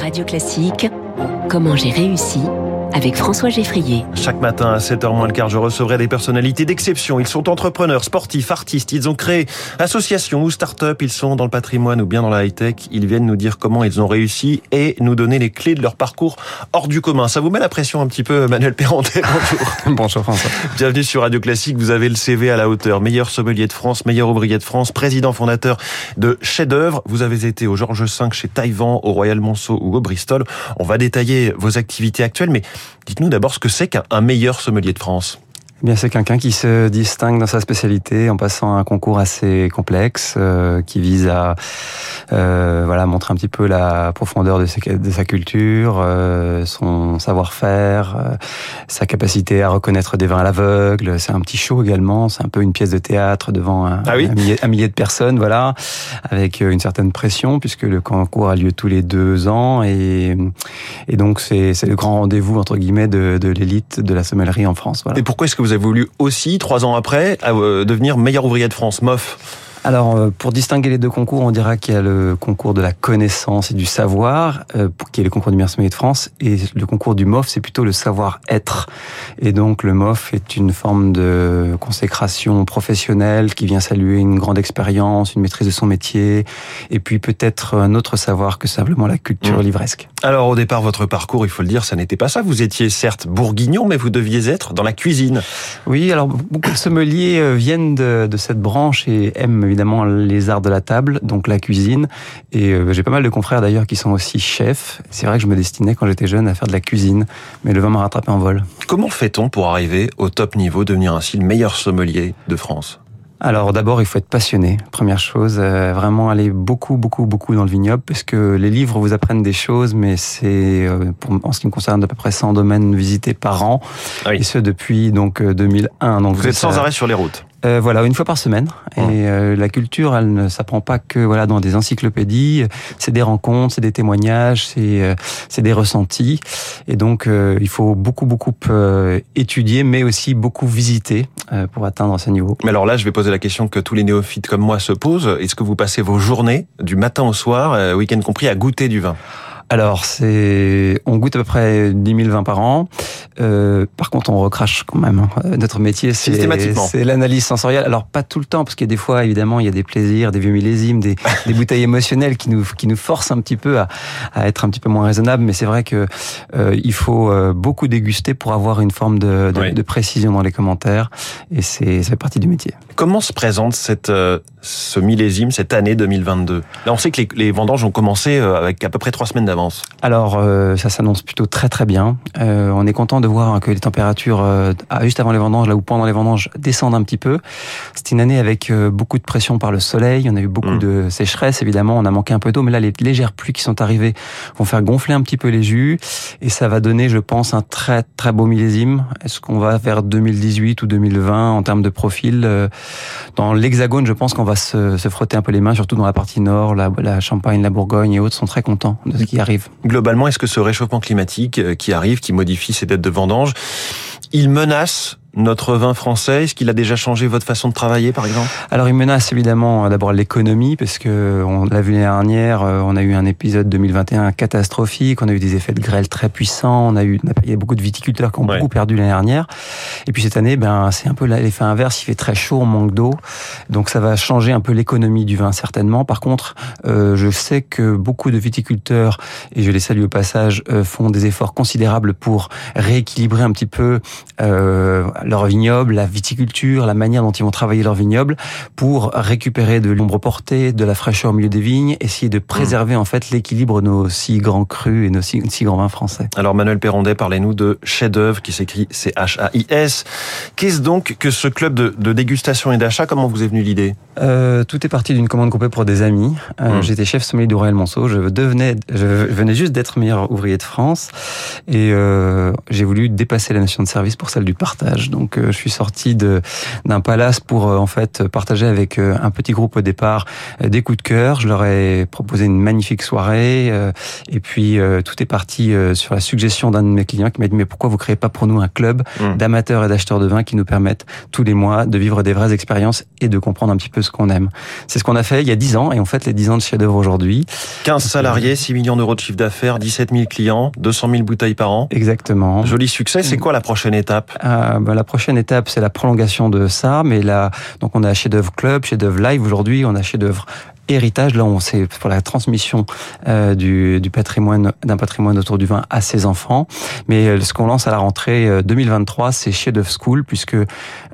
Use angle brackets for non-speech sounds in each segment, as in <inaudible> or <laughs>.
Radio Classique, comment j'ai réussi avec François Geffrier. Chaque matin à 7h moins le quart, je recevrai des personnalités d'exception. Ils sont entrepreneurs, sportifs, artistes. Ils ont créé associations ou start-up. Ils sont dans le patrimoine ou bien dans la high-tech. Ils viennent nous dire comment ils ont réussi et nous donner les clés de leur parcours hors du commun. Ça vous met la pression un petit peu, Manuel Perrontet <laughs> Bonjour. Bonjour François. Bienvenue sur Radio Classique. Vous avez le CV à la hauteur. Meilleur sommelier de France, meilleur ouvrier de France, président fondateur de Chef d'œuvre. Vous avez été au Georges V chez Taïwan, au Royal Monceau ou au Bristol. On va détailler vos activités actuelles, mais Dites-nous d'abord ce que c'est qu'un meilleur sommelier de France. Eh bien, c'est quelqu'un qui se distingue dans sa spécialité en passant un concours assez complexe euh, qui vise à euh, voilà montrer un petit peu la profondeur de, sa, de sa culture, euh, son savoir-faire, euh, sa capacité à reconnaître des vins à l'aveugle. C'est un petit show également. C'est un peu une pièce de théâtre devant un, ah oui un, millier, un, millier, de personnes, voilà, avec une certaine pression puisque le concours a lieu tous les deux ans et, et donc c'est le grand rendez-vous entre guillemets de, de l'élite de la sommellerie en France. Voilà. Et pourquoi est-ce que vous vous avez voulu aussi, trois ans après, euh, devenir meilleur ouvrier de France, MOF alors, euh, pour distinguer les deux concours, on dira qu'il y a le concours de la connaissance et du savoir, euh, qui est le concours du meilleur de France, et le concours du MOF, c'est plutôt le savoir-être. Et donc, le MOF est une forme de consécration professionnelle qui vient saluer une grande expérience, une maîtrise de son métier, et puis peut-être un autre savoir que simplement la culture mmh. livresque. Alors, au départ, votre parcours, il faut le dire, ça n'était pas ça. Vous étiez certes bourguignon, mais vous deviez être dans la cuisine. Oui, alors beaucoup de sommeliers euh, viennent de, de cette branche et aiment évidemment les arts de la table, donc la cuisine. Et euh, j'ai pas mal de confrères d'ailleurs qui sont aussi chefs. C'est vrai que je me destinais quand j'étais jeune à faire de la cuisine, mais le vin m'a rattrapé en vol. Comment fait-on pour arriver au top niveau, devenir ainsi le meilleur sommelier de France? Alors d'abord, il faut être passionné. Première chose, euh, vraiment aller beaucoup, beaucoup, beaucoup dans le vignoble, parce que les livres vous apprennent des choses, mais c'est, euh, en ce qui me concerne, à peu près 100 domaines visités par an, ah oui. et ce depuis donc 2001. Donc vous êtes sans arrêt sur les routes. Euh, voilà, une fois par semaine. Et euh, la culture, elle ne s'apprend pas que voilà dans des encyclopédies. C'est des rencontres, c'est des témoignages, c'est euh, c'est des ressentis. Et donc, euh, il faut beaucoup beaucoup euh, étudier, mais aussi beaucoup visiter pour atteindre ce niveau. Mais alors là, je vais poser la question que tous les néophytes comme moi se posent. Est-ce que vous passez vos journées, du matin au soir, week-end compris, à goûter du vin? Alors, c'est, on goûte à peu près 10 000 vins par an. Euh, par contre, on recrache quand même. Hein. Notre métier, c'est, l'analyse sensorielle. Alors, pas tout le temps, parce qu'il y a des fois, évidemment, il y a des plaisirs, des vieux millésimes, des, <laughs> des bouteilles émotionnelles qui nous, qui nous forcent un petit peu à, à être un petit peu moins raisonnable. Mais c'est vrai que euh, il faut euh, beaucoup déguster pour avoir une forme de, de, oui. de précision dans les commentaires. Et c'est, ça fait partie du métier. Comment se présente cette, euh, ce millésime, cette année 2022 Là, on sait que les, les vendanges ont commencé euh, avec à peu près trois semaines d'avance. Alors, euh, ça s'annonce plutôt très très bien. Euh, on est content de voir que les températures, euh, juste avant les vendanges, là où pendant les vendanges, descendent un petit peu. C'est une année avec euh, beaucoup de pression par le soleil. On a eu beaucoup mmh. de sécheresse, évidemment. On a manqué un peu d'eau, mais là, les légères pluies qui sont arrivées vont faire gonfler un petit peu les jus. Et ça va donner, je pense, un très très beau millésime. Est-ce qu'on va vers 2018 ou 2020 en termes de profil euh, Dans l'Hexagone, je pense qu'on va se, se, frotter un peu les mains, surtout dans la partie nord. La, la Champagne, la Bourgogne et autres sont très contents de ce qui arrive arrive. Globalement, est-ce que ce réchauffement climatique qui arrive, qui modifie ces dettes de vendange, il menace notre vin français? Est-ce qu'il a déjà changé votre façon de travailler, par exemple? Alors, il menace évidemment d'abord l'économie, parce que on l'a vu l'année dernière, euh, on a eu un épisode 2021 catastrophique, on a eu des effets de grêle très puissants, on a eu, il y a beaucoup de viticulteurs qui ont ouais. beaucoup perdu l'année dernière. Et puis cette année, ben c'est un peu l'effet inverse. Il fait très chaud, on manque d'eau, donc ça va changer un peu l'économie du vin certainement. Par contre, euh, je sais que beaucoup de viticulteurs, et je les salue au passage, euh, font des efforts considérables pour rééquilibrer un petit peu. Euh, leur vignoble, la viticulture, la manière dont ils vont travailler leur vignoble pour récupérer de l'ombre portée, de la fraîcheur au milieu des vignes, essayer de préserver en fait l'équilibre de nos si grands crus et nos si, si grands vins français. Alors Manuel Perrondet, parlez-nous de chef d'œuvre qui s'écrit C-H-A-I-S. Qu'est-ce donc que ce club de, de dégustation et d'achat? Comment vous est venue l'idée? Euh, Tout est parti d'une commande groupée pour des amis. Euh, mmh. J'étais chef sommelier du Royal Monceau. Je devenais, je venais juste d'être meilleur ouvrier de France et euh, j'ai voulu dépasser la notion de service pour celle du partage. Héritage. Donc je suis sorti d'un palace pour en fait partager avec un petit groupe au départ des coups de cœur. Je leur ai proposé une magnifique soirée et puis tout est parti sur la suggestion d'un de mes clients qui m'a dit mais pourquoi vous créez pas pour nous un club mmh. d'amateurs et d'acheteurs de vin qui nous permettent tous les mois de vivre des vraies expériences et de comprendre un petit peu ce qu'on aime? C'est ce qu'on a fait il y a 10 ans et on fait les 10 ans de chef-d'œuvre aujourd'hui. 15 salariés, 6 millions d'euros de chiffre d'affaires, 17 000 clients, 200 000 bouteilles par an. Exactement. Joli succès. C'est quoi la prochaine étape? Euh, bah, La prochaine étape, c'est la prolongation de ça. Mais là, donc on a chef-d'œuvre club, chef-d'œuvre live aujourd'hui, on a chef-d'œuvre héritage. Là, on c'est pour la transmission euh, du, du, patrimoine d'un patrimoine autour du vin à ses enfants. Mais euh, ce qu'on lance à la rentrée 2023, euh, c'est Chef of School, puisque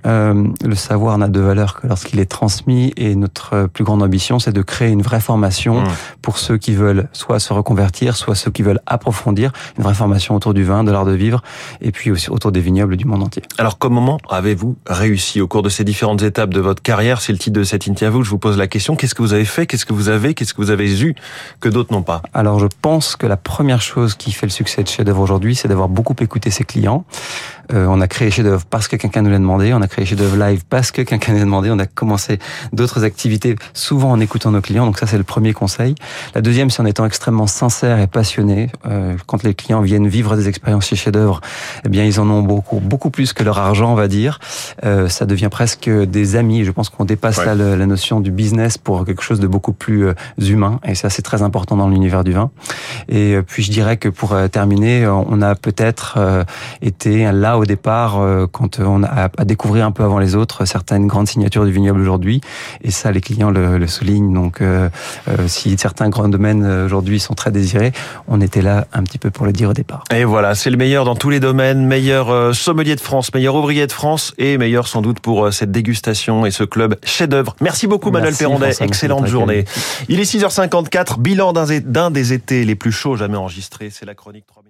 euh, le savoir n'a de valeur que lorsqu'il est transmis. Et notre plus grande ambition, c'est de créer une vraie formation mmh. pour ceux qui veulent soit se reconvertir, soit ceux qui veulent approfondir une vraie formation autour du vin, de l'art de vivre, et puis aussi autour des vignobles du monde entier. Alors, comment avez-vous réussi au cours de ces différentes étapes de votre carrière? C'est le titre de cette interview. Je vous pose la question. Qu'est-ce que vous avez fait Qu'est-ce que vous avez Qu'est-ce que vous avez eu que d'autres n'ont pas Alors, je pense que la première chose qui fait le succès de Chef d'œuvre aujourd'hui, c'est d'avoir beaucoup écouté ses clients. Euh, on a créé Chef d'œuvre parce que quelqu'un nous l'a demandé. On a créé Chef d'œuvre live parce que quelqu'un nous l'a demandé. On a commencé d'autres activités souvent en écoutant nos clients. Donc ça, c'est le premier conseil. La deuxième, c'est en étant extrêmement sincère et passionné. Euh, quand les clients viennent vivre des expériences chez Chef d'œuvre, eh bien, ils en ont beaucoup, beaucoup plus que leur argent, on va dire. Euh, ça devient presque des amis. Je pense qu'on dépasse là la notion du business pour quelque chose de beaucoup plus euh, humain. Et ça, c'est très important dans l'univers du vin. Et euh, puis, je dirais que pour terminer, on a peut-être été là au départ quand on a à découvrir un peu avant les autres certaines grandes signatures du vignoble aujourd'hui. Et ça, les clients le, le soulignent. Donc, si certains grands domaines aujourd'hui sont très désirés, on était là un petit peu pour le dire au départ. Et voilà, c'est le meilleur dans tous les domaines, meilleur sommelier de France, meilleur ouvrier de France et meilleur sans doute pour cette dégustation et ce club chef-d'œuvre. Merci beaucoup, Manuel Perrondet. Excellente Il est 6h54, bilan d'un des étés les plus chauds jamais enregistrés. C'est la chronique 3